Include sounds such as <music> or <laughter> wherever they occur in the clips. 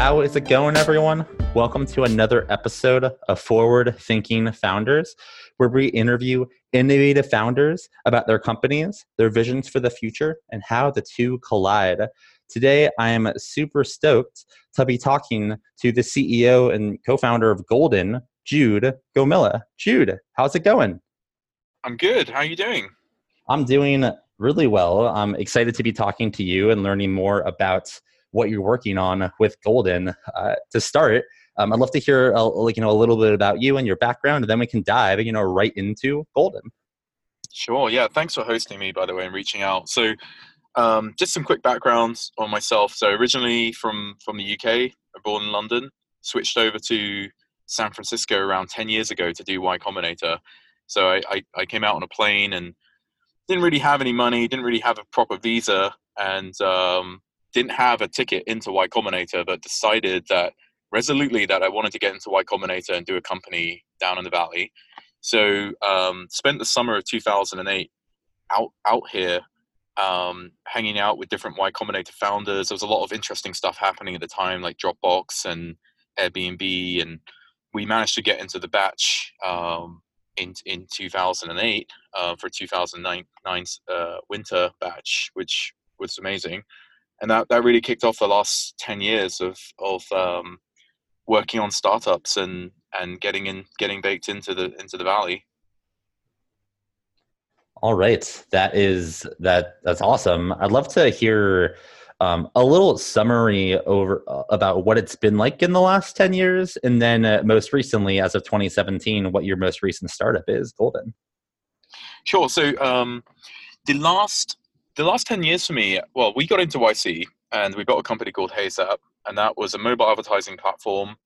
How is it going, everyone? Welcome to another episode of Forward Thinking Founders, where we interview innovative founders about their companies, their visions for the future, and how the two collide. Today, I am super stoked to be talking to the CEO and co founder of Golden, Jude Gomila. Jude, how's it going? I'm good. How are you doing? I'm doing really well. I'm excited to be talking to you and learning more about what you're working on with Golden. Uh, to start, um, I'd love to hear a, like you know a little bit about you and your background, and then we can dive you know right into Golden. Sure. Yeah. Thanks for hosting me, by the way, and reaching out. So, um, just some quick backgrounds on myself. So, originally from from the UK, born in London, switched over to San Francisco around ten years ago to do Y Combinator. So I, I, I came out on a plane and didn't really have any money, didn't really have a proper visa, and um, didn't have a ticket into Y Combinator, but decided that resolutely that I wanted to get into Y Combinator and do a company down in the valley. So um, spent the summer of 2008 out out here, um, hanging out with different Y Combinator founders. There was a lot of interesting stuff happening at the time, like Dropbox and Airbnb, and we managed to get into the batch um, in in 2008 uh, for 2009 uh, winter batch, which was amazing and that, that really kicked off the last 10 years of, of um, working on startups and, and getting in getting baked into the into the valley. All right. That is that that's awesome. I'd love to hear um, a little summary over uh, about what it's been like in the last 10 years and then uh, most recently as of 2017 what your most recent startup is golden. Sure. So um, the last the last 10 years for me, well, we got into YC and we got a company called HeyZap, and that was a mobile advertising platform.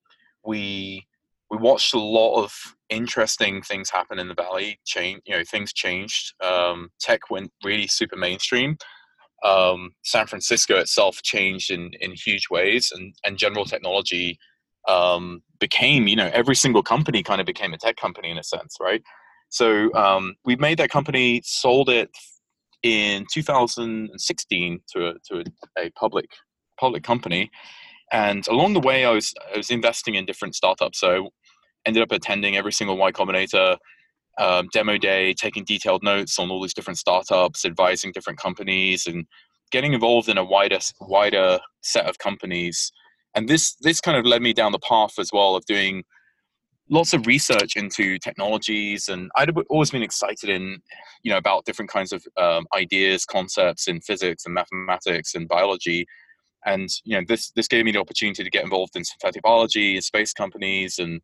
We we watched a lot of interesting things happen in the valley. Change, you know, things changed. Um, tech went really super mainstream. Um, San Francisco itself changed in in huge ways, and and general technology um, became, you know, every single company kind of became a tech company in a sense, right? So um, we made that company, sold it in 2016 to a, to a, a public public company, and along the way, I was I was investing in different startups. So ended up attending every single Y Combinator um, demo day, taking detailed notes on all these different startups, advising different companies, and getting involved in a wider wider set of companies. And this this kind of led me down the path as well of doing lots of research into technologies and i'd always been excited in you know about different kinds of um, ideas concepts in physics and mathematics and biology and you know this this gave me the opportunity to get involved in synthetic biology and space companies and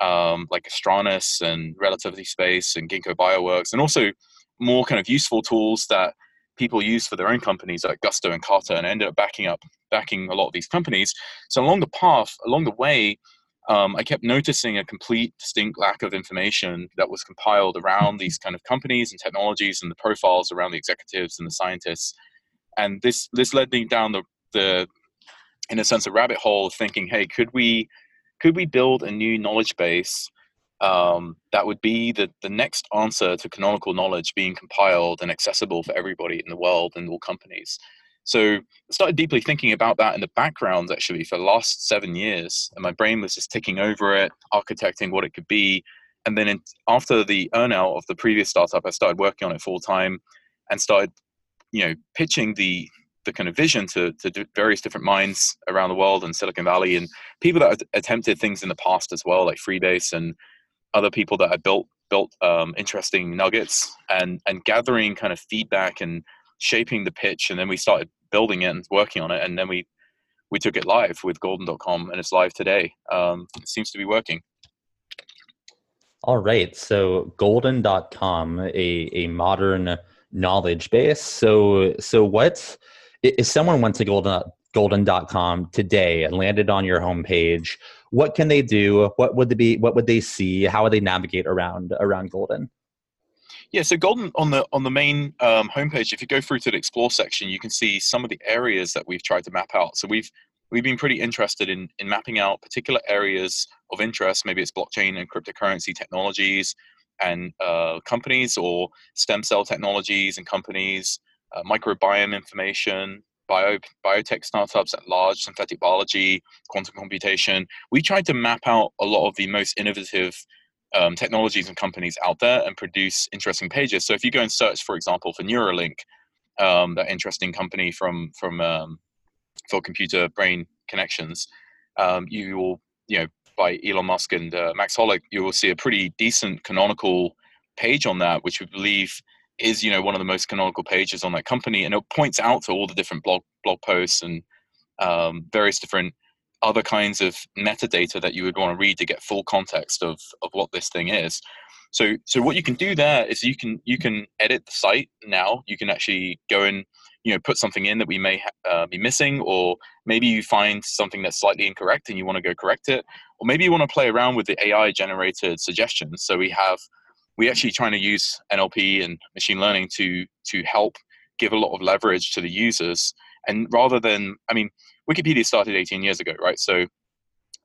um, like Astranis and Relativity Space and Ginkgo Bioworks, and also more kind of useful tools that people use for their own companies like Gusto and Carta and I ended up backing up backing a lot of these companies. So along the path, along the way, um, I kept noticing a complete distinct lack of information that was compiled around these kind of companies and technologies and the profiles around the executives and the scientists. And this this led me down the the in a sense a rabbit hole of thinking, hey, could we could we build a new knowledge base um, that would be the, the next answer to canonical knowledge being compiled and accessible for everybody in the world and all companies. So I started deeply thinking about that in the background actually for the last seven years. And my brain was just ticking over it, architecting what it could be. And then in, after the earnout of the previous startup, I started working on it full time and started, you know, pitching the the kind of vision to, to various different minds around the world and Silicon Valley and people that attempted things in the past as well, like Freebase and other people that had built built um, interesting nuggets and and gathering kind of feedback and shaping the pitch and then we started building it and working on it, and then we we took it live with golden.com and it's live today. Um, it seems to be working. All right. So golden.com, a, a modern knowledge base. So, so what if someone went to golden, golden.com today and landed on your homepage, what can they do? What would they be, what would they see? How would they navigate around, around golden? Yeah, so Golden on the on the main um, homepage, if you go through to the explore section, you can see some of the areas that we've tried to map out. So we've we've been pretty interested in in mapping out particular areas of interest. Maybe it's blockchain and cryptocurrency technologies and uh, companies, or stem cell technologies and companies, uh, microbiome information, bio biotech startups at large, synthetic biology, quantum computation. We tried to map out a lot of the most innovative um, technologies and companies out there and produce interesting pages. So if you go and search, for example, for Neuralink, um, that interesting company from from um, for computer brain connections, um, you will you know by Elon Musk and uh, Max Hodak, you will see a pretty decent canonical page on that, which we believe is you know one of the most canonical pages on that company, and it points out to all the different blog blog posts and um, various different other kinds of metadata that you would want to read to get full context of of what this thing is. So so what you can do there is you can you can edit the site now. You can actually go and you know put something in that we may uh, be missing, or maybe you find something that's slightly incorrect and you want to go correct it, or maybe you want to play around with the AI generated suggestions. So we have we actually trying to use NLP and machine learning to to help give a lot of leverage to the users. And rather than, I mean, Wikipedia started 18 years ago, right? So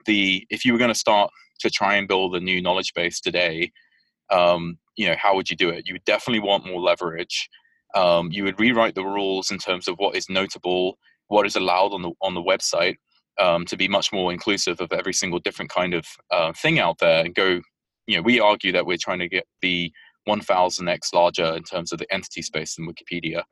the if you were going to start to try and build a new knowledge base today, um, you know, how would you do it? You would definitely want more leverage. Um, you would rewrite the rules in terms of what is notable, what is allowed on the on the website, um, to be much more inclusive of every single different kind of uh, thing out there, and go you know, we argue that we're trying to get the 1000x larger in terms of the entity space than Wikipedia.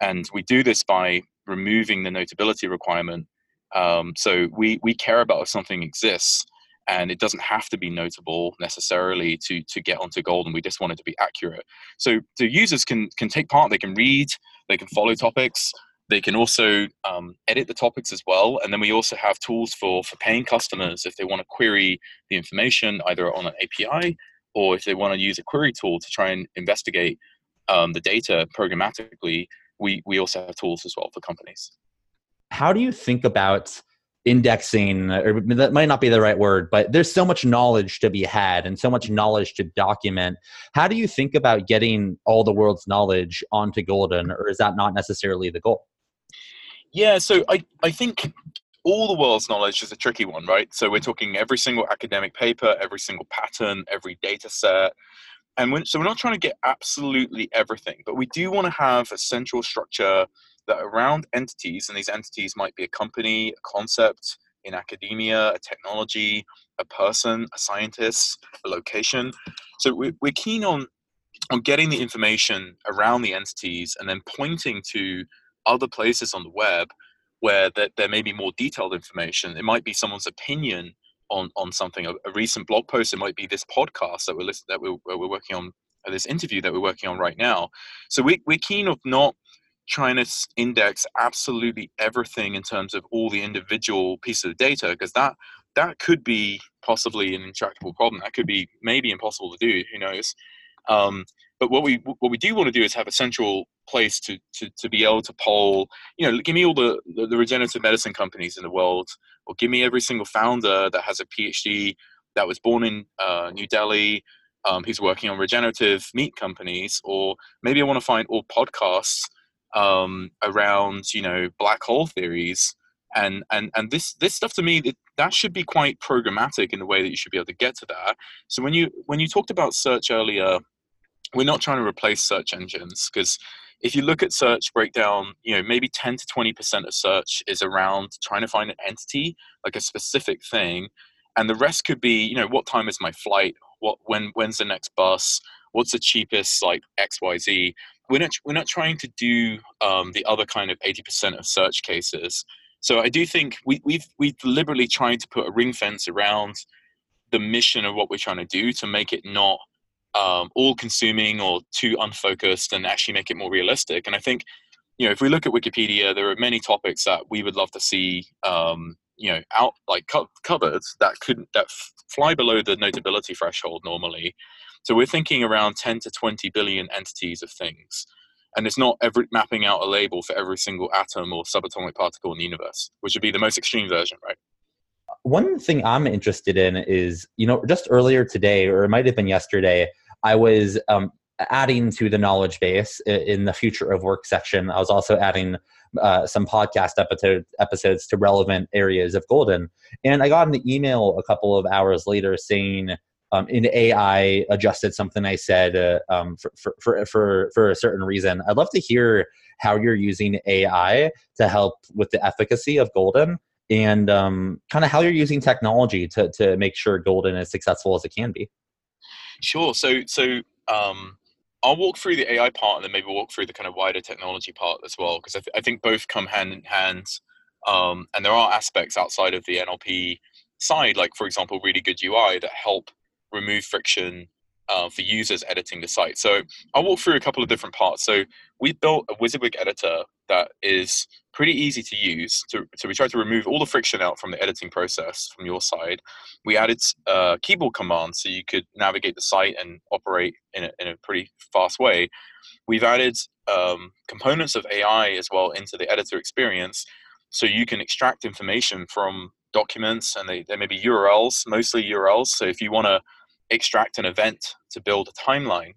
And we do this by removing the notability requirement. Um, so we, we care about if something exists and it doesn't have to be notable necessarily to, to get onto Golden We just want it to be accurate. So the users can, can take part, they can read, they can follow topics, they can also um, edit the topics as well. And then we also have tools for, for paying customers if they want to query the information either on an API or if they want to use a query tool to try and investigate um, the data programmatically. We, we also have tools as well for companies. How do you think about indexing or that might not be the right word but there's so much knowledge to be had and so much knowledge to document how do you think about getting all the world's knowledge onto golden or is that not necessarily the goal yeah, so I, I think all the world's knowledge is a tricky one, right? So we're talking every single academic paper, every single patent, every data set. And when, so we're not trying to get absolutely everything, but we do want to have a central structure that around entities, and these entities might be a company, a concept in academia, a technology, a person, a scientist, a location. So we're, we're keen on on getting the information around the entities and then pointing to other places on the web where there, there may be more detailed information. It might be someone's opinion on on something. A, a recent blog post. It might be this podcast that we're that we're, we're working on. Uh, this interview that we're working on right now. So we, we're keen of not trying to index absolutely everything in terms of all the individual pieces of data because that that could be possibly an intractable problem. That could be maybe impossible to do. Who knows? Um, but what we what we do want to do is have a central place to, to, to be able to poll, you know, give me all the, the, the regenerative medicine companies in the world, or give me every single founder that has a PhD that was born in uh, New Delhi, um, who's working on regenerative meat companies, or maybe I want to find all podcasts um, around, you know, black hole theories. And, and and this this stuff to me it, that should be quite programmatic in the way that you should be able to get to that. So when you when you talked about search earlier, we're not trying to replace search engines because if you look at search breakdown, you know, maybe 10 to 20% of search is around trying to find an entity, like a specific thing. And the rest could be, you know, what time is my flight? What when when's the next bus? What's the cheapest like XYZ? We're not we're not trying to do um, the other kind of 80% of search cases. So I do think we, we've we've deliberately tried to put a ring fence around the mission of what we're trying to do to make it not um, all consuming or too unfocused and actually make it more realistic. And I think, you know, if we look at Wikipedia, there are many topics that we would love to see, um, you know, out like co- covered that couldn't that f- fly below the notability threshold normally. So we're thinking around 10 to 20 billion entities of things. And it's not every mapping out a label for every single atom or subatomic particle in the universe, which would be the most extreme version, right? One thing I'm interested in is, you know, just earlier today, or it might have been yesterday, I was um, adding to the knowledge base in the future of work section. I was also adding uh, some podcast episode, episodes to relevant areas of Golden. And I got an email a couple of hours later saying, um, in AI adjusted something I said uh, um, for, for, for, for a certain reason. I'd love to hear how you're using AI to help with the efficacy of Golden and um, kind of how you're using technology to, to make sure Golden is successful as it can be. Sure. So, so um, I'll walk through the AI part and then maybe walk through the kind of wider technology part as well, because I, th- I, think both come hand in hand. Um, and there are aspects outside of the NLP side, like, for example, really good UI that help remove friction uh, for users editing the site. So I'll walk through a couple of different parts. So we built a WYSIWYG editor that is pretty easy to use. So we tried to remove all the friction out from the editing process from your side. We added uh, keyboard commands so you could navigate the site and operate in a, in a pretty fast way. We've added um, components of AI as well into the editor experience so you can extract information from documents and they, they may be URLs, mostly URLs. So if you want to extract an event to build a timeline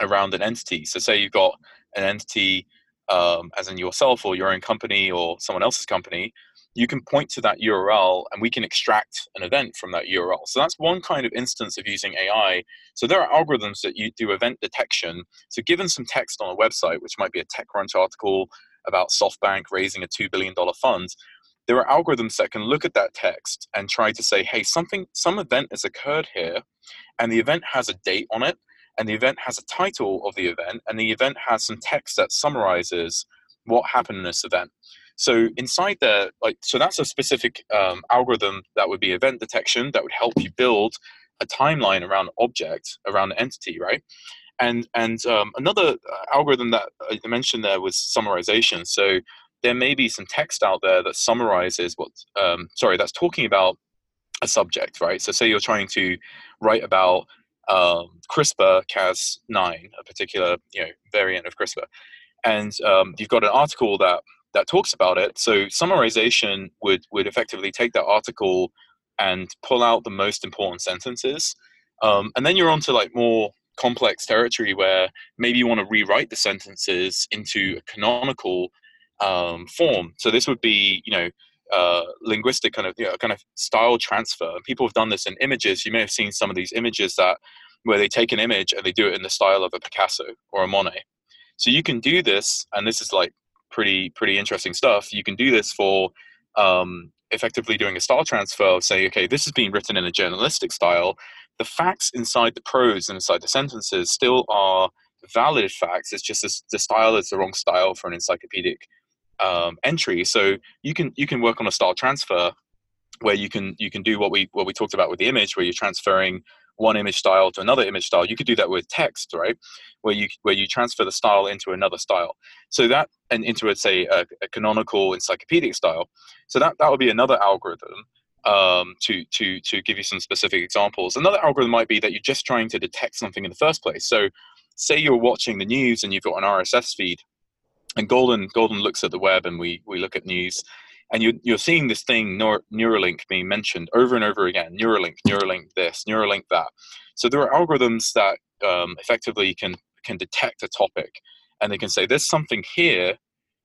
around an entity. So say you've got an entity um, as in yourself or your own company or someone else's company, you can point to that URL and we can extract an event from that URL. So that's one kind of instance of using AI. So there are algorithms that you do event detection. So given some text on a website, which might be a TechCrunch article about SoftBank raising a $2 billion fund, there are algorithms that can look at that text and try to say, hey, something, some event has occurred here, and the event has a date on it, and the event has a title of the event, and the event has some text that summarizes what happened in this event. So inside there, like, so that's a specific um, algorithm that would be event detection that would help you build a timeline around object, around the entity, right? And and um, another uh, algorithm that I mentioned there was summarization. So there may be some text out there that summarizes what um, sorry that's talking about a subject right so say you're trying to write about um, crispr cas9 a particular you know variant of crispr. And um, you've got an article that that talks about it. So summarization would would effectively take that article and pull out the most important sentences. Um, and then you're on to like more complex territory where maybe you want to rewrite the sentences into a canonical um, form. So this would be, you know, uh, linguistic kind of you know, kind of style transfer. People have done this in images. You may have seen some of these images that where they take an image and they do it in the style of a Picasso or a Monet. So you can do this, and this is like pretty pretty interesting stuff. You can do this for um, effectively doing a style transfer of saying, okay, this is being written in a journalistic style. The facts inside the prose and inside the sentences still are valid facts. It's just this, the style is the wrong style for an encyclopedic um, entry. So you can you can work on a style transfer where you can you can do what we what we talked about with the image, where you're transferring one image style to another image style. You could do that with text, right? Where you where you transfer the style into another style. So that and into a say a, a canonical encyclopedic style. So that that would be another algorithm um, to to to give you some specific examples. Another algorithm might be that you're just trying to detect something in the first place. So say you're watching the news and you've got an RSS feed and Golden Golden looks at the web, and we we look at news, and you you're seeing this thing Neuralink being mentioned over and over again. Neuralink, Neuralink, this, Neuralink, that. So there are algorithms that um, effectively can can detect a topic, and they can say there's something here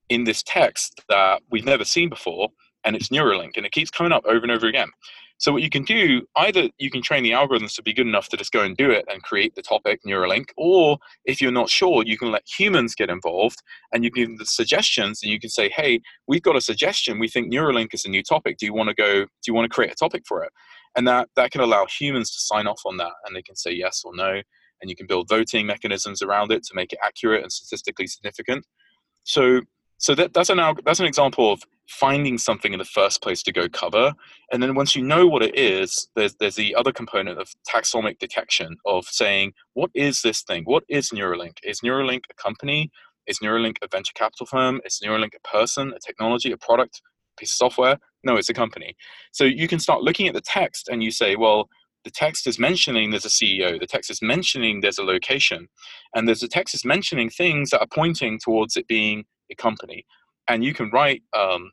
in this text that we've never seen before, and it's Neuralink, and it keeps coming up over and over again. So what you can do, either you can train the algorithms to be good enough to just go and do it and create the topic Neuralink, or if you're not sure, you can let humans get involved and you give them the suggestions and you can say, hey, we've got a suggestion. We think Neuralink is a new topic. Do you want to go, do you want to create a topic for it? And that, that can allow humans to sign off on that and they can say yes or no. And you can build voting mechanisms around it to make it accurate and statistically significant. So so that, that's an that's an example of finding something in the first place to go cover. And then once you know what it is there's there's the other component of taxonomic detection of saying what is this thing? What is neuralink? Is neuralink a company? Is neuralink a venture capital firm? Is neuralink a person a technology a product a piece of software? No it's a company. So you can start looking at the text and you say well the text is mentioning there's a ceo the text is mentioning there's a location. And there's a text is mentioning things that are pointing towards it being a company and you can write um,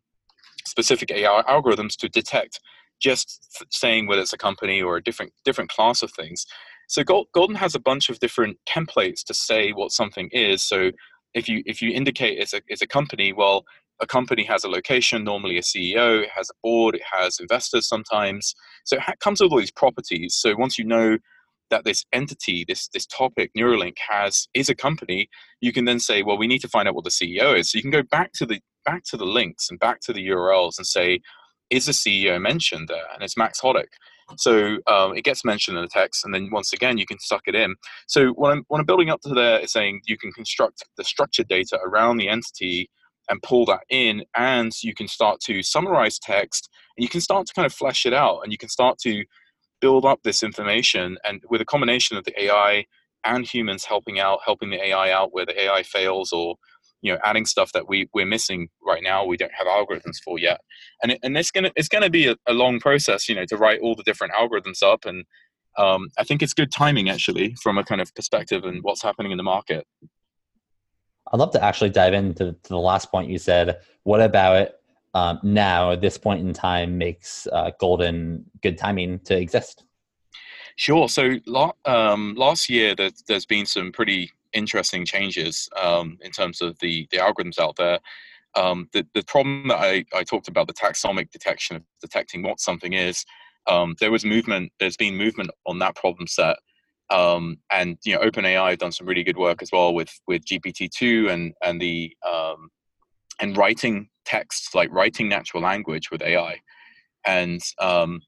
specific AI algorithms to detect just saying whether it's a company or a different different class of things. So Golden has a bunch of different templates to say what something is. So if you if you indicate it's a it's a company, well, a company has a location, normally a CEO, it has a board, it has investors sometimes. So it comes with all these properties. So once you know that this entity, this this topic, Neuralink has is a company, you can then say, well, we need to find out what the CEO is. So you can go back to the back to the links and back to the URLs and say, is the CEO mentioned there? And it's Max Hodak. So um, it gets mentioned in the text, and then once again you can suck it in. So what I'm, what I'm building up to there is saying you can construct the structured data around the entity and pull that in, and you can start to summarize text, and you can start to kind of flesh it out, and you can start to build up this information, and with a combination of the AI and humans helping out, helping the AI out where the AI fails or you know adding stuff that we we're missing right now we don't have algorithms for yet. And and it's gonna it's gonna be a, a, long process you know to write all the different algorithms up and um, i think it's good timing actually from a kind of perspective and what's happening in the market. I'd love to actually dive into the last point you said. What about um, now at this point in time makes uh, golden good timing to exist sure so um, last year there's, there's been some pretty interesting changes um, in terms of the the algorithms out there. Um, the the problem that I, I talked about the taxonomic detection of detecting what something is. Um, there was movement. There's been movement on that problem set, um, and you know OpenAI have done some really good work as well with with GPT two and and the um, and writing texts, like writing natural language with AI, and um,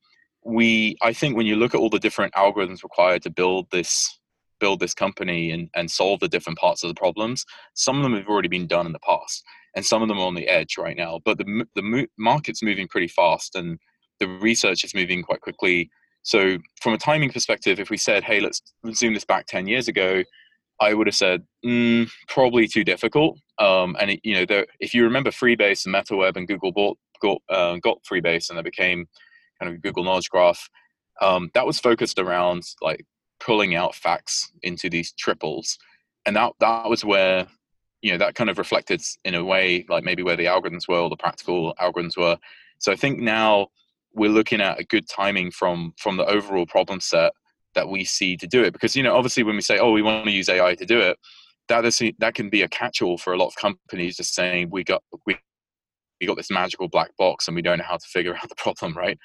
we I think when you look at all the different algorithms required to build this build this company and, and solve the different parts of the problems some of them have already been done in the past and some of them are on the edge right now. But the, the market's moving pretty fast and the research is moving quite quickly. So from a timing perspective if we said hey let's zoom this back 10 years ago i would have said mm, probably too difficult. Um, and it, you know there, if you remember freebase and metaweb and google bought got, uh, got freebase and it became kind of google knowledge graph um, that was focused around like pulling out facts into these triples. And that that was where you know that kind of reflected in a way like maybe where the algorithms were or the practical algorithms were. So i think now we're looking at a good timing from from the overall problem set that we see to do it because you know obviously when we say oh we want to use ai to do it that is that can be a catch-all for a lot of companies just saying we got we, we got this magical black box and we don't know how to figure <laughs> out the problem right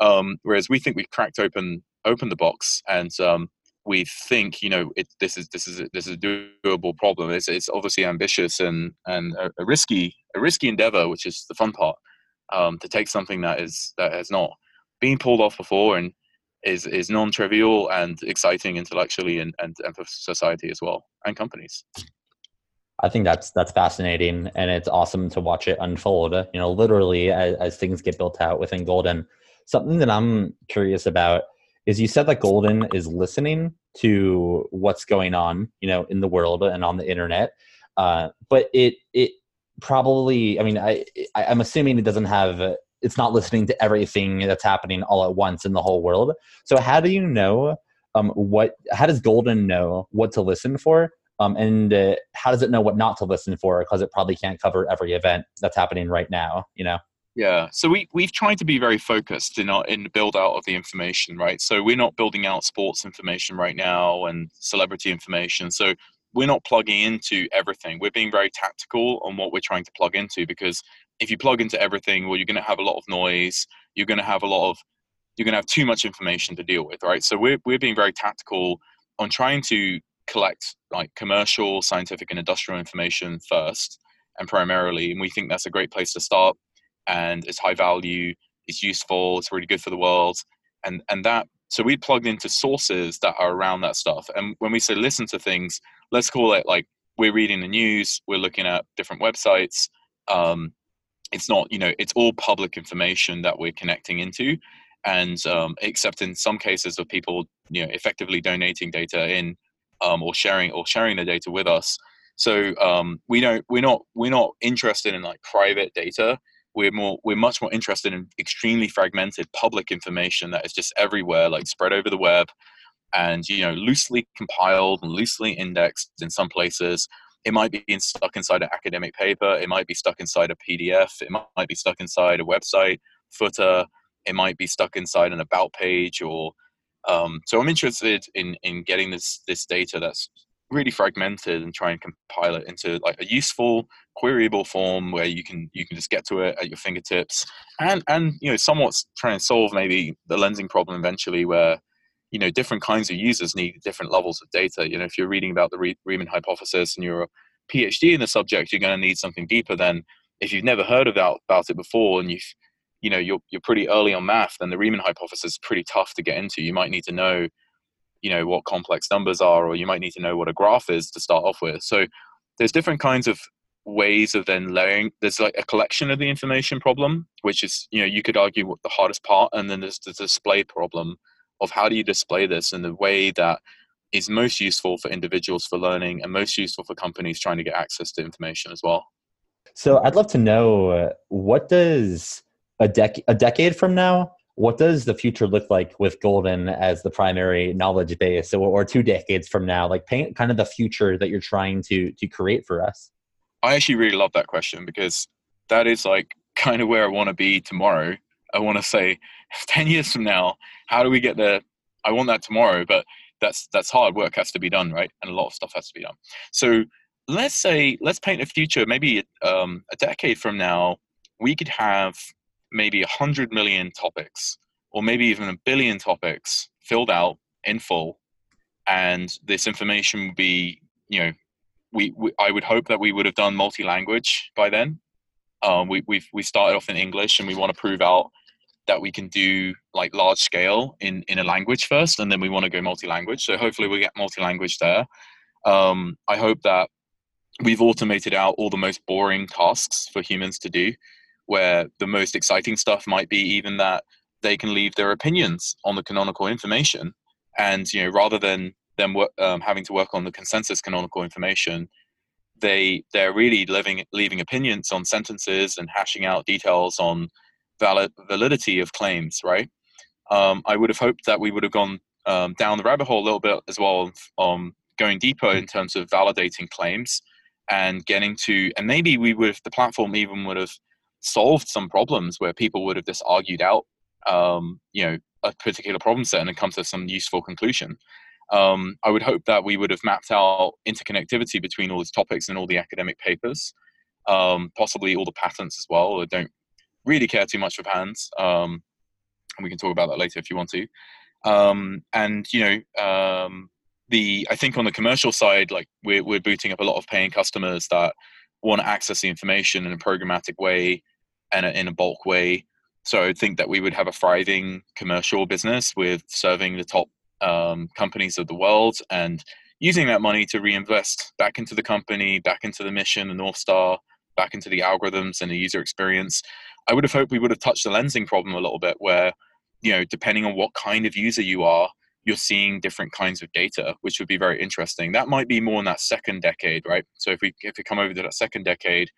um, whereas we think we've cracked open open the box and um, we think you know it, this is this is this is a doable problem. It's it's obviously ambitious and and a, a risky a risky endeavor, which is the fun part. Um, to take something that is that has not been pulled off before and is is non-trivial and exciting intellectually and, and, and for society as well and companies. I think that's that's fascinating and it's awesome to watch it unfold. You know, literally as, as things get built out within Golden. Something that I'm curious about is you said that Golden is listening to what's going on, you know, in the world and on the internet. Uh, but it it probably, I mean, I, I I'm assuming it doesn't have it's not listening to everything that's happening all at once in the whole world. So how do you know um, what? How does Golden know what to listen for? Um, and uh, how does it know what not to listen for? Because it probably can't cover every event that's happening right now. You know. Yeah, so we we've tried to be very focused in our in the build out of the information, right? So we're not building out sports information right now and celebrity information. So we're not plugging into everything. We're being very tactical on what we're trying to plug into because if you plug into everything, well, you're going to have a lot of noise. You're going to have a lot of you're going to have too much information to deal with, right? So we're we're being very tactical on trying to collect like commercial, scientific, and industrial information first and primarily, and we think that's a great place to start and it's high value, it's useful, it's really good for the world, and and that. So we plugged into sources that are around that stuff. And when we say listen to things, let's call it like we're reading the news, we're looking at different websites. Um, it's not, you know, it's all public information that we're connecting into, and um, except in some cases of people, you know, effectively donating data in um, or sharing or sharing the data with us. So um, we don't, we're not, we're not interested in like private data. We're more we're much more interested in extremely fragmented public information that is just everywhere like spread over the web and you know loosely compiled and loosely indexed in some places it might be stuck inside an academic paper it might be stuck inside a pdf it might be stuck inside a website footer it might be stuck inside an about page or um, so i'm interested in in getting this this data that's really fragmented and try and compile it into like a useful queryable form where you can you can just get to it at your fingertips and and you know somewhat try and solve maybe the lensing problem eventually where you know different kinds of users need different levels of data. You know if you're reading about the riemann hypothesis and you're a phd in the subject you're going to need something deeper than if you've never heard about about it before and you've you know you're, you're pretty early on math then the riemann hypothesis is pretty tough to get into. You might need to know you know what complex numbers are or you might need to know what a graph is to start off with. So there's different kinds of ways of then layering there's like a collection of the information problem which is you know you could argue what the hardest part and then there's the display problem of how do you display this in the way that is most useful for individuals for learning and most useful for companies trying to get access to information as well? So i'd love to know uh, what does a, dec- a decade from now what does the future look like with golden as the primary knowledge base or, or two decades from now? Like paint kind of the future that you're trying to to create for us. I actually really love that question because that is like <laughs> kind of where I want to be tomorrow. I want to say <laughs> 10 years from now, how do we get there? I want that tomorrow, but that's that's hard work has to be done, right? And a lot of stuff has to be done. So let's say let's paint a future maybe um, a decade from now we could have maybe a hundred million topics or maybe even a billion topics filled out in full and this information would be you know we, we, I would hope that we would have done multi-language by then. Um, we we've we started off in English, and we want to prove out that we can do like large scale in in a language first, and then we want to go multi-language. So hopefully we get multi-language there. Um, I hope that we've automated out all the most boring tasks for humans to do, where the most exciting stuff might be even that they can leave their opinions on the canonical information, and you know rather than them um, having to work on the consensus canonical information, they they're really living leaving opinions on sentences and hashing out details on valid validity of claims. Right. Um, I would have hoped that we would have gone um, down the rabbit hole a little bit as well, um, going deeper in terms of validating claims and getting to, and maybe we would, the platform even would have solved some problems where people would have just argued out, um, you know, a particular problem set and come to some useful conclusion um, I would hope that we would have mapped out interconnectivity between all these topics and all the academic papers, um, possibly all the patents as well. I don't really care too much for patents, um, and we can talk about that later if you want to. Um, and you know, um, the I think on the commercial side, like we're we're booting up a lot of paying customers that want to access the information in a programmatic way and in a bulk way. So I think that we would have a thriving commercial business with serving the top um, companies of the world and using that money to reinvest back into the company, back into the mission, the North Star, back into the algorithms and the user experience. I would have hoped we would have touched the lensing problem a little bit where, you know, depending on what kind of user you are, you're seeing different kinds of data, which would be very interesting. That might be more in that second decade, right? So if we if we come over to that second decade,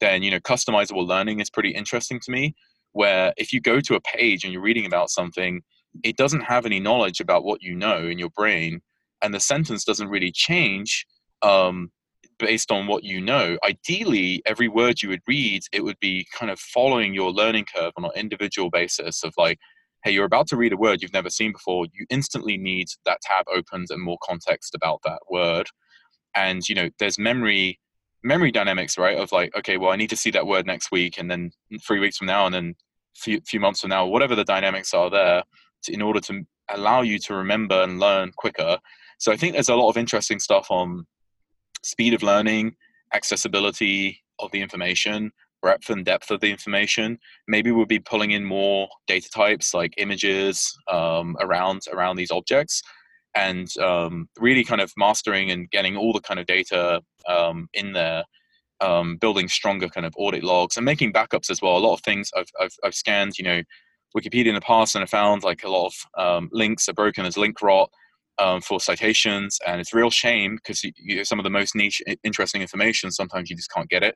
then you know, customizable learning is pretty interesting to me. Where if you go to a page and you're reading about something, it doesn't have any knowledge about what you know in your brain and the sentence doesn't really change um, based on what you know ideally every word you would read it would be kind of following your learning curve on an individual basis of like hey you're about to read a word you've never seen before you instantly need that tab opened and more context about that word and you know there's memory memory dynamics right of like okay well i need to see that word next week and then three weeks from now and then few, few months from now whatever the dynamics are there in order to allow you to remember and learn quicker. So I think there's a lot of interesting stuff on speed of learning, accessibility of the information, breadth and depth of the information. Maybe we'll be pulling in more data types like images um, around around these objects, and um, really kind of mastering and getting all the kind of data um, in there. Um, building stronger kind of audit logs and making backups as well. A lot of things I've, I've, I've scanned, you know, Wikipedia in the past and I found like a lot of um, links are broken as link rot um, for citations, and it's real shame because you, you, some of the most niche, interesting information sometimes you just can't get it.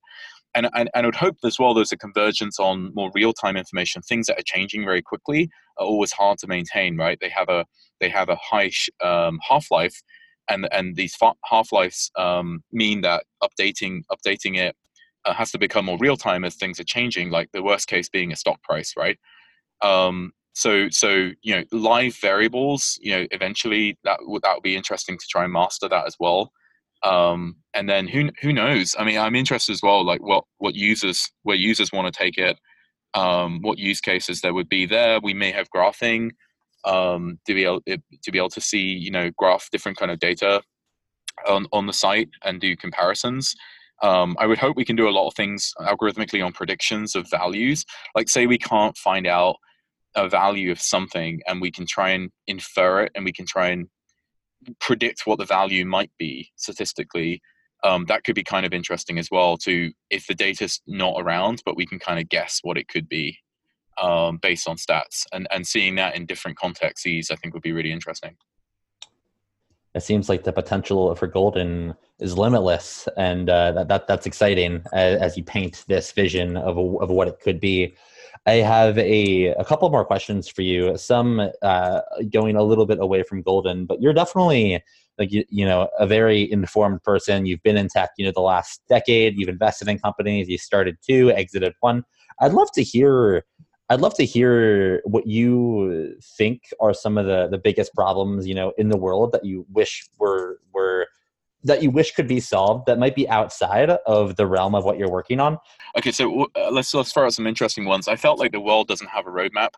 And, and, and I would hope as well there's a convergence on more real time information. Things that are changing very quickly are always hard to maintain, right? They have a they have a high um, half life, and and these half lives um, mean that updating updating it uh, has to become more real time as things are changing. Like the worst case being a stock price, right? Um, so so you know live variables you know eventually that would that would be interesting to try and master that as well um, and then who who knows i mean i'm interested as well like what what users where users want to take it um, what use cases there would be there we may have graphing um, to be able to be able to see you know graph different kind of data on on the site and do comparisons. Um, I would hope we can do a lot of things algorithmically on predictions of values. Like say we can't find out a value of something and we can try and infer it and we can try and predict what the value might be statistically um, that could be kind of interesting as well to if the data's not around but we can kind of guess what it could be um, based on stats and, and seeing that in different contexts i think would be really interesting. It seems like the potential for golden is limitless and uh, that, that that's exciting as, as, you paint this vision of, of what it could be i have a, a couple more questions for you some uh, going a little bit away from golden but you're definitely like you, you know a very informed person. You've been in tech you know the last decade. You've invested in companies. You started two exited one. I'd love to hear i'd love to hear what you think are some of the the biggest problems you know in the world that you wish were were that you wish could be solved that might be outside of the realm of what you're working on? Okay so uh, let's let's throw out some interesting ones. I felt like the world doesn't have a roadmap.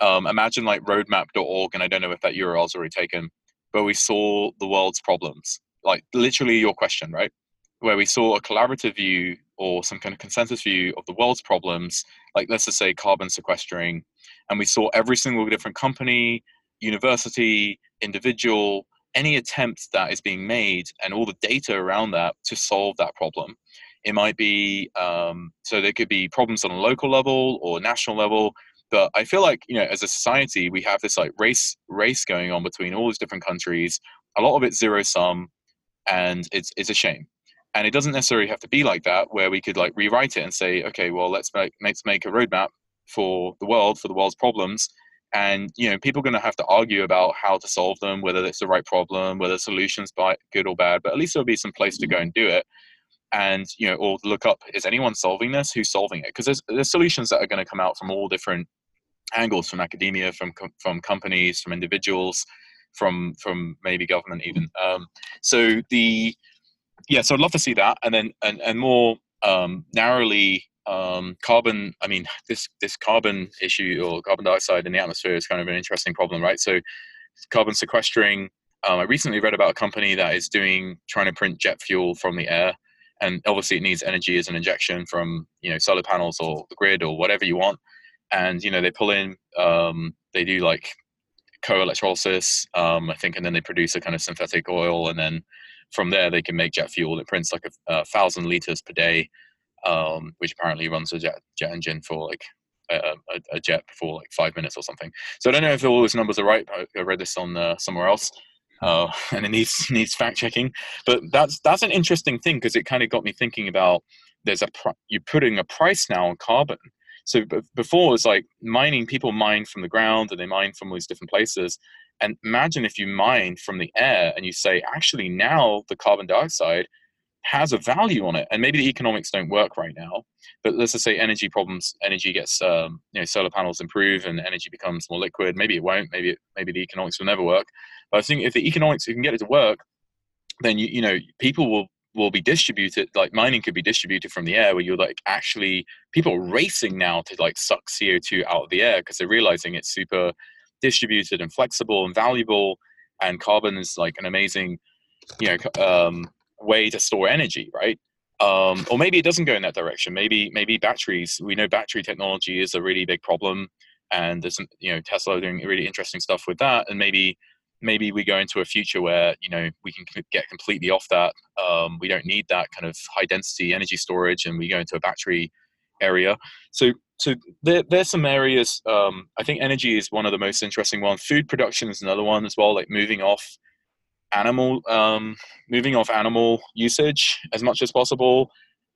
Um, imagine like roadmap.org and i don't know if that url is already taken but we saw the world's problems, like literally your question, right? Where we saw a collaborative view or some kind of consensus view of the world's problems, like let's just say carbon sequestering, and we saw every single different company, university, individual, any attempt that is being made and all the data around that to solve that problem. It might be um, so there could be problems on a local level or national level, but I feel like you know, as a society, we have this like race race going on between all these different countries. A lot of it's zero sum, and it's it's a shame. And it doesn't necessarily have to be like that, where we could like rewrite it and say, okay, well, let's make let's make a roadmap for the world for the world's problems. And you know, people are going to have to argue about how to solve them, whether it's the right problem, whether solutions by good or bad. But at least there'll be some place to go and do it. And you know or look up is anyone solving this? Who's solving it? Because there's, there's solutions that are going to come out from all different angles from academia, from from companies, from individuals, from from maybe government even. Um, so the yeah, so I'd love to see that, and then and and more um, narrowly um, carbon. I mean, this this carbon issue or carbon dioxide in the atmosphere is kind of an interesting problem, right? So carbon sequestering. Um, I recently read about a company that is doing trying to print jet fuel from the air, and obviously it needs energy as an injection from you know solar panels or the grid or whatever you want and you know they pull in um, they do like co-electrolysis um, i think and then they produce a kind of synthetic oil and then from there they can make jet fuel it prints like a, a thousand liters per day um, which apparently runs a jet, jet engine for like a, a, jet for like five minutes or something so i don't know if all those numbers are right i read this on uh, somewhere else uh, <laughs> and it needs <laughs> needs fact checking but that's that's an interesting thing because it kind of got me thinking about there's a pr- you're putting a price now on carbon so before it's like mining, people mine from the ground and they mine from all these different places. And imagine if you mine from the air and you say, actually, now the carbon dioxide has a value on it. And maybe the economics don't work right now, but let's just say energy problems, energy gets, um, you know, solar panels improve and energy becomes more liquid. Maybe it won't. Maybe it, maybe the economics will never work. But I think if the economics, you can get it to work, then you, you know people will will be distributed like mining could be distributed from the air where you're like actually people are racing now to like suck co2 out of the air because they're realizing it's super distributed and flexible and valuable and carbon is like an amazing you know um, way to store energy right? Um, or maybe it doesn't go in that direction. Maybe maybe batteries we know battery technology is a really big problem and there's you know tesla doing really interesting stuff with that and maybe maybe we go into a future where you know we can get completely off that um, we don't need that kind of high density energy storage and we go into a battery area. So so there, there's some areas um, i think energy is one of the most interesting ones. Food production is another one as well like moving off animal um, moving off animal usage as much as possible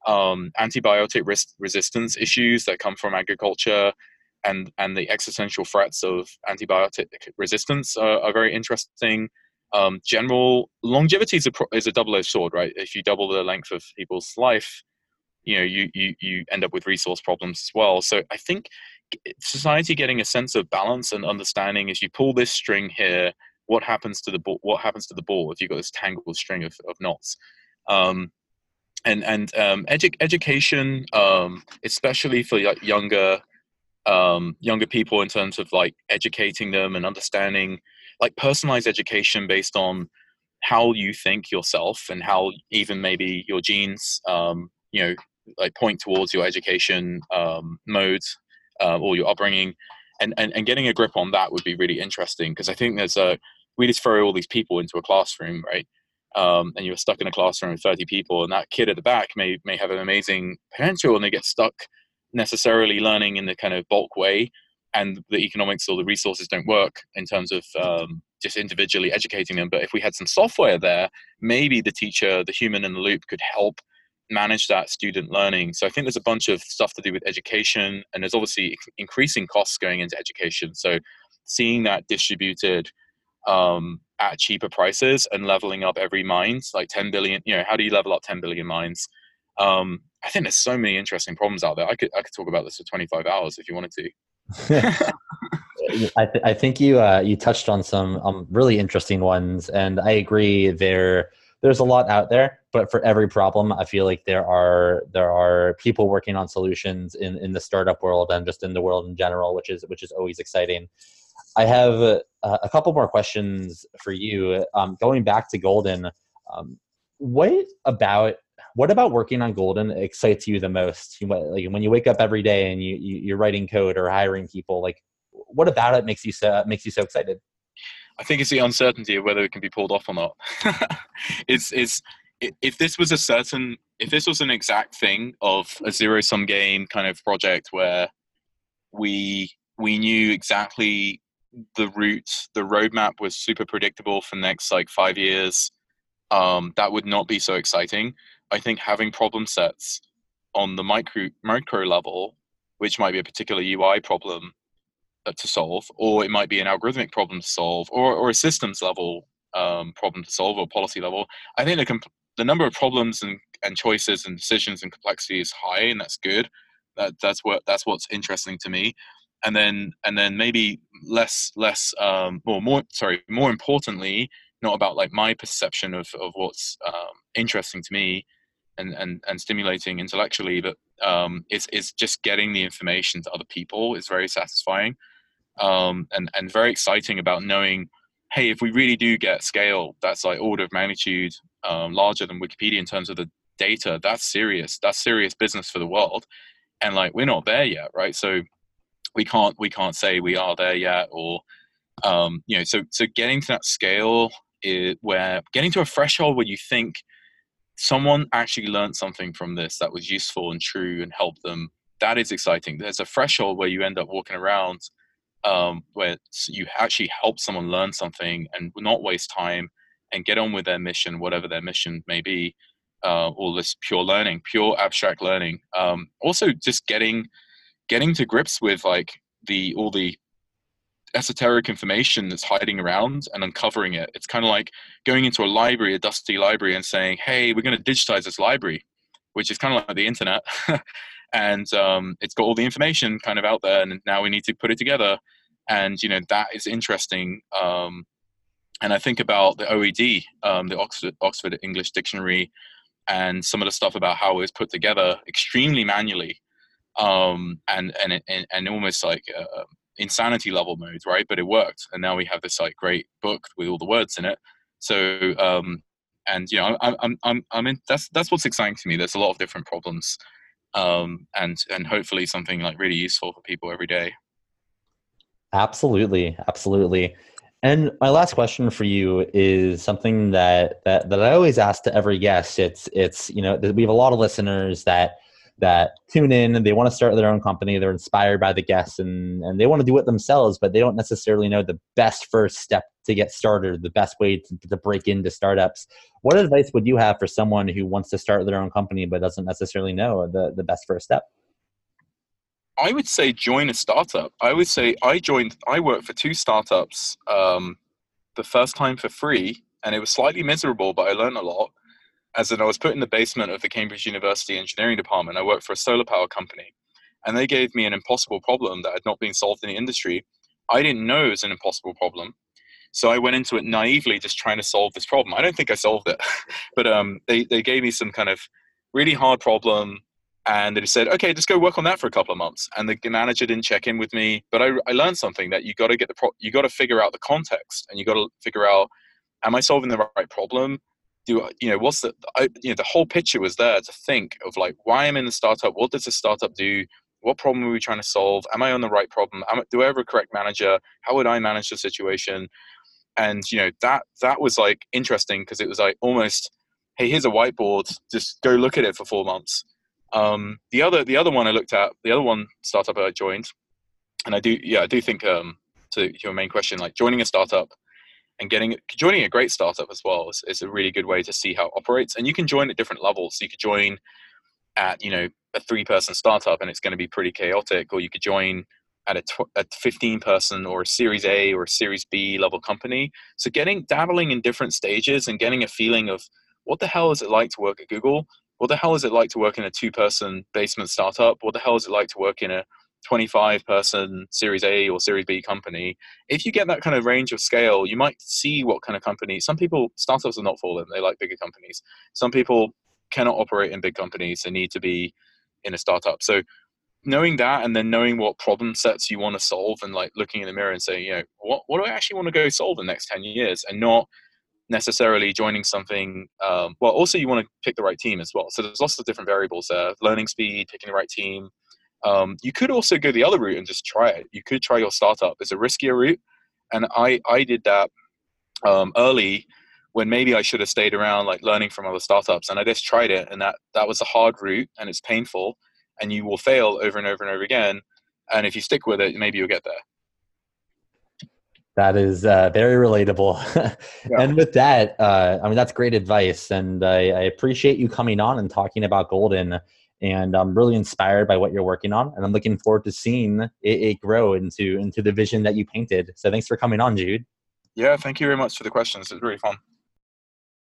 um, antibiotic risk resistance issues that come from agriculture and and the existential threats of antibiotic resistance are, are very interesting. Um, general longevity is a, is a double-edged sword, right? If you double the length of people's life, you know you, you you end up with resource problems as well. So I think society getting a sense of balance and understanding is you pull this string here, what happens to the ball? What happens to the ball if you've got this tangled string of, of knots? Um, and and um, edu- education, um, especially for like younger um, younger people in terms of like educating them and understanding like personalized education based on how you think yourself and how even maybe your genes um, you know like point towards your education um, modes uh, or your upbringing and, and and getting a grip on that would be really interesting because i think there's a we just throw all these people into a classroom right? Um, and you're stuck in a classroom with 30 people and that kid at the back may may have an amazing potential and they get stuck necessarily learning in the kind of bulk way and the economics or the resources don't work in terms of um, just individually educating them. But if we had some software there maybe the teacher the human in the loop could help manage that student learning. So i think there's a bunch of stuff to do with education and there's obviously increasing costs going into education. So seeing that distributed um, at cheaper prices and leveling up every mine like 10 billion you know how do you level up 10 billion mines um, I think there's so many interesting problems out there. I could I could talk about this for 25 hours if you wanted to. <laughs> I, th- I think you uh, you touched on some um, really interesting ones, and I agree. There there's a lot out there, but for every problem, I feel like there are there are people working on solutions in in the startup world and just in the world in general, which is which is always exciting. I have a, a couple more questions for you. Um, going back to Golden, um, what about what about working on Golden excites you the most? Like when you wake up every day and you, you are writing code or hiring people, like what about it makes you so makes you so excited? I think it's the uncertainty of whether it can be pulled off or not. <laughs> it's it's if this was a certain if this was an exact thing of a zero sum game kind of project where we we knew exactly the route the roadmap was super predictable for next like five years um, that would not be so exciting I think having problem sets on the micro micro level, which might be a particular UI problem uh, to solve, or it might be an algorithmic problem to solve, or, or a systems level um, problem to solve, or policy level. I think the comp- the number of problems and, and choices and decisions and complexity is high, and that's good. That that's what that's what's interesting to me. And then and then maybe less less um, or more sorry more importantly, not about like my perception of of what's um, interesting to me and, and, and stimulating intellectually, but um, it's, it's just getting the information to other people is very satisfying um, and, and very exciting about knowing, hey, if we really do get scale, that's like order of magnitude um, larger than Wikipedia in terms of the data, that's serious. That's serious business for the world. And like, we're not there yet, right? So we can't, we can't say we are there yet or, um, you know, so, so getting to that scale is where getting to a threshold where you think – someone actually learned something from this that was useful and true and helped them that is exciting. There's a threshold where you end up walking around um, where you actually help someone learn something and not waste time and get on with their mission whatever their mission may be uh, or this pure learning pure abstract learning. Um, also just getting getting to grips with like the all the esoteric information that's hiding around and uncovering it. It's kind of like going into a library, a dusty library, and saying, "Hey, we're going to digitize this library," which is kind of like the internet, <laughs> and um, it's got all the information kind of out there, and now we need to put it together. And you know that is interesting. Um, and I think about the OED, um, the Oxford, Oxford English Dictionary, and some of the stuff about how it was put together extremely manually, um, and and and, almost like uh, insanity level modes, right? But it worked, and now we have this like great book with all the words in it. So, um, and you know, I'm, I'm, I'm, I'm in. That's that's what's exciting to me. There's a lot of different problems, um, and and hopefully something like really useful for people every day. Absolutely, absolutely. And my last question for you is something that that that I always ask to every guest. It's it's you know we have a lot of listeners that that tune in and they want to start their own company. They're inspired by the guests and, and they want to do it themselves, but they don't necessarily know the best first step to get started, the best way to, to break into startups. What advice would you have for someone who wants to start their own company but doesn't necessarily know the, the best first step? I would say join a startup. I would say I joined, I worked for two startups um, the first time for free, and it was slightly miserable, but I learned a lot as in I was put in the basement of the Cambridge University engineering department. I worked for a solar power company, and they gave me an impossible problem that had not been solved in the industry. I didn't know it was an impossible problem, so I went into it naively, just trying to solve this problem. I don't think I solved it, <laughs> but um, they they gave me some kind of really hard problem, and they said, okay, just go work on that for a couple of months. And the manager didn't check in with me, but I, I learned something that you got to get the pro- you got to figure out the context, and you got to figure out, am I solving the right problem? Do you know what's the I, you know the whole picture was there to think of like why I'm in the startup, what does the startup do, what problem are we trying to solve, am I on the right problem, am, do I have a correct manager, how would I manage the situation, and you know that that was like interesting because it was like almost hey here's a whiteboard. Just go look at it for four months. Um, the other the other one I looked at, the other one startup I joined, and I do yeah I do think um, to your main question, like joining a startup and getting joining a great startup as well is, is a really good way to see how it operates. And you can join at different levels. So you could join at you know a three person startup and it's going to be pretty chaotic, or you could join at a, tw- a 15 person or a series A or a series B level company. So getting dabbling in different stages and getting a feeling of what the hell is it like to work at Google what the hell is it like to work in a two person basement startup? What the hell is it like to work in a 25 person Series A or Series B company? If you get that kind of range of scale, you might see what kind of company. Some people, startups are not for them, they like bigger companies. Some people cannot operate in big companies, they need to be in a startup. So, knowing that and then knowing what problem sets you want to solve and like looking in the mirror and saying, you know, what, what do I actually want to go solve in the next 10 years and not necessarily joining something um, well also you want to pick the right team as well so there's lots of different variables there learning speed picking the right team um, you could also go the other route and just try it you could try your startup it's a riskier route and i i did that um, early when maybe i should have stayed around like learning from other startups and i just tried it and that that was a hard route and it's painful and you will fail over and over and over again and if you stick with it maybe you'll get there that is uh, very relatable. <laughs> yeah. And with that, uh, I mean, that's great advice. And I, I, appreciate you coming on and talking about Golden. And I'm really inspired by what you're working on. And I'm looking forward to seeing it, it grow into, into the vision that you painted. So thanks for coming on, Jude. Yeah, thank you very much for the questions. It's really fun.